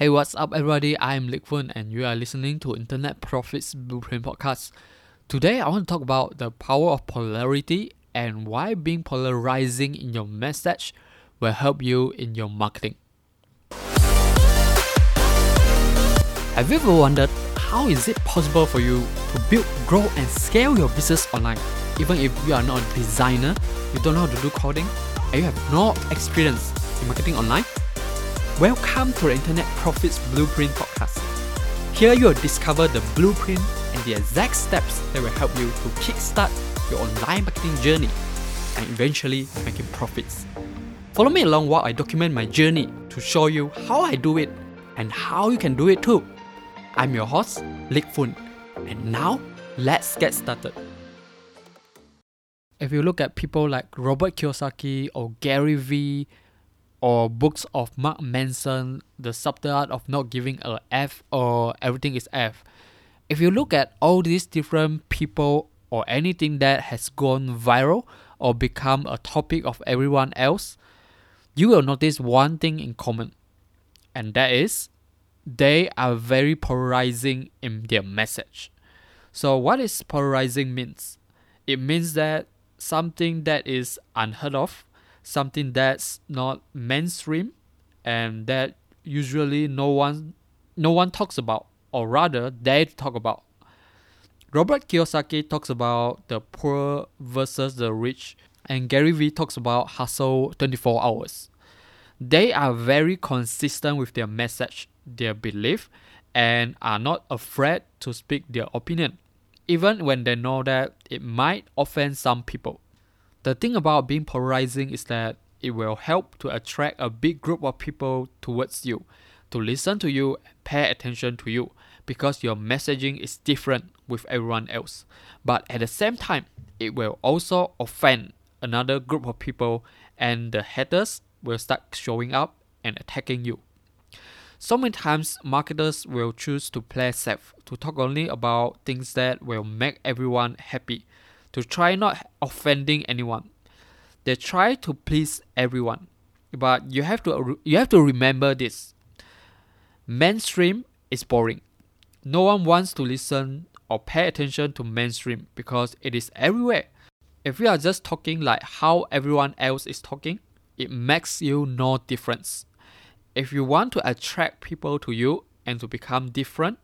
Hey, what's up, everybody? I'm Fun, and you are listening to Internet Profits Blueprint Podcast. Today, I want to talk about the power of polarity and why being polarizing in your message will help you in your marketing. Have you ever wondered how is it possible for you to build, grow, and scale your business online? Even if you are not a designer, you don't know how to do coding, and you have no experience in marketing online? Welcome to the Internet Profits Blueprint Podcast. Here you will discover the blueprint and the exact steps that will help you to kickstart your online marketing journey and eventually making profits. Follow me along while I document my journey to show you how I do it and how you can do it too. I'm your host, Lik Fun, and now let's get started. If you look at people like Robert Kiyosaki or Gary Vee or books of Mark Manson, The Subtle Art of Not Giving a F or Everything is F. If you look at all these different people or anything that has gone viral or become a topic of everyone else, you will notice one thing in common, and that is they are very polarizing in their message. So, what is polarizing means? It means that something that is unheard of something that's not mainstream and that usually no one no one talks about or rather they talk about. Robert kiyosaki talks about the poor versus the rich and gary vee talks about hustle 24 hours. They are very consistent with their message their belief and are not afraid to speak their opinion even when they know that it might offend some people the thing about being polarizing is that it will help to attract a big group of people towards you, to listen to you, pay attention to you, because your messaging is different with everyone else. But at the same time, it will also offend another group of people, and the haters will start showing up and attacking you. So many times, marketers will choose to play safe, to talk only about things that will make everyone happy, to try not offending anyone. They try to please everyone, but you have to you have to remember this. Mainstream is boring. No one wants to listen or pay attention to mainstream because it is everywhere. If we are just talking like how everyone else is talking, it makes you no difference. If you want to attract people to you and to become different,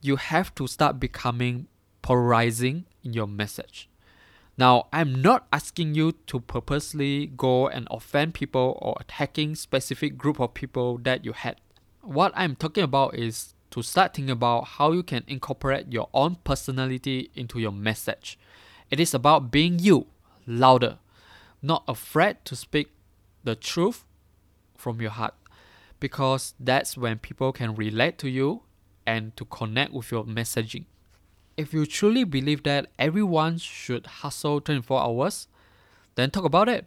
you have to start becoming polarizing in your message. Now, I'm not asking you to purposely go and offend people or attacking specific group of people that you had. What I'm talking about is to start thinking about how you can incorporate your own personality into your message. It is about being you, louder, not afraid to speak the truth from your heart because that's when people can relate to you and to connect with your messaging if you truly believe that everyone should hustle 24 hours, then talk about it.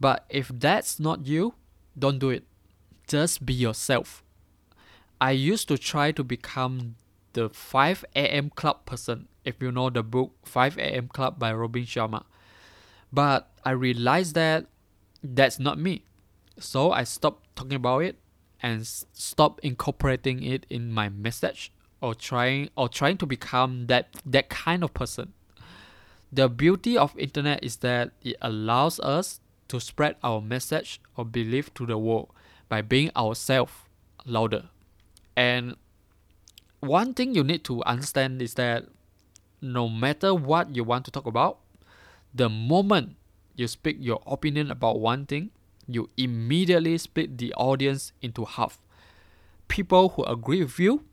But if that's not you, don't do it. Just be yourself. I used to try to become the 5 a.m. club person, if you know the book 5 a.m. Club by Robin Sharma. But I realized that that's not me. So I stopped talking about it and stopped incorporating it in my message or trying or trying to become that that kind of person. The beauty of internet is that it allows us to spread our message or belief to the world by being ourselves louder. And one thing you need to understand is that no matter what you want to talk about, the moment you speak your opinion about one thing, you immediately split the audience into half. People who agree with you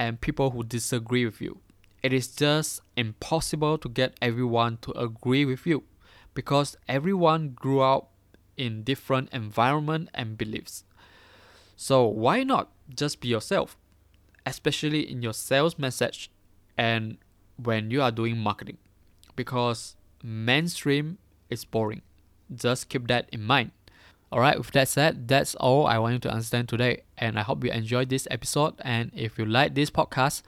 and people who disagree with you. It is just impossible to get everyone to agree with you because everyone grew up in different environment and beliefs. So why not just be yourself, especially in your sales message and when you are doing marketing? Because mainstream is boring. Just keep that in mind. Alright, with that said, that's all I want you to understand today. And I hope you enjoyed this episode. And if you like this podcast,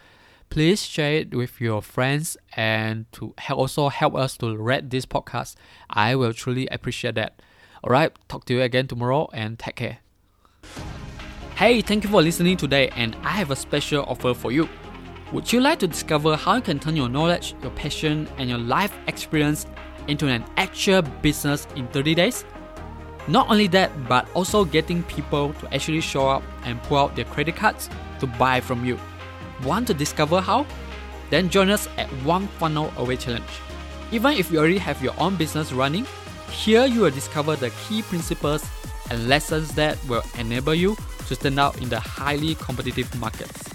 please share it with your friends and to help also help us to rate this podcast. I will truly appreciate that. Alright, talk to you again tomorrow and take care. Hey, thank you for listening today, and I have a special offer for you. Would you like to discover how you can turn your knowledge, your passion, and your life experience into an actual business in 30 days? Not only that, but also getting people to actually show up and pull out their credit cards to buy from you. Want to discover how? Then join us at One Funnel Away Challenge. Even if you already have your own business running, here you will discover the key principles and lessons that will enable you to stand out in the highly competitive markets.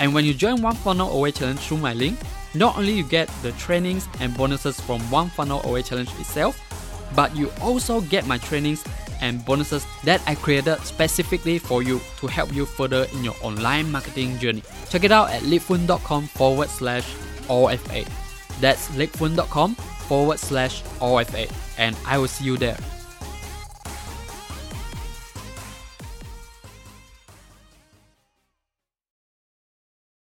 And when you join One Funnel Away Challenge through my link, not only you get the trainings and bonuses from One Funnel Away Challenge itself, but you also get my trainings and bonuses that I created specifically for you to help you further in your online marketing journey. Check it out at leapfun.com forward slash OFA. That's leapfun.com forward slash OFA. And I will see you there.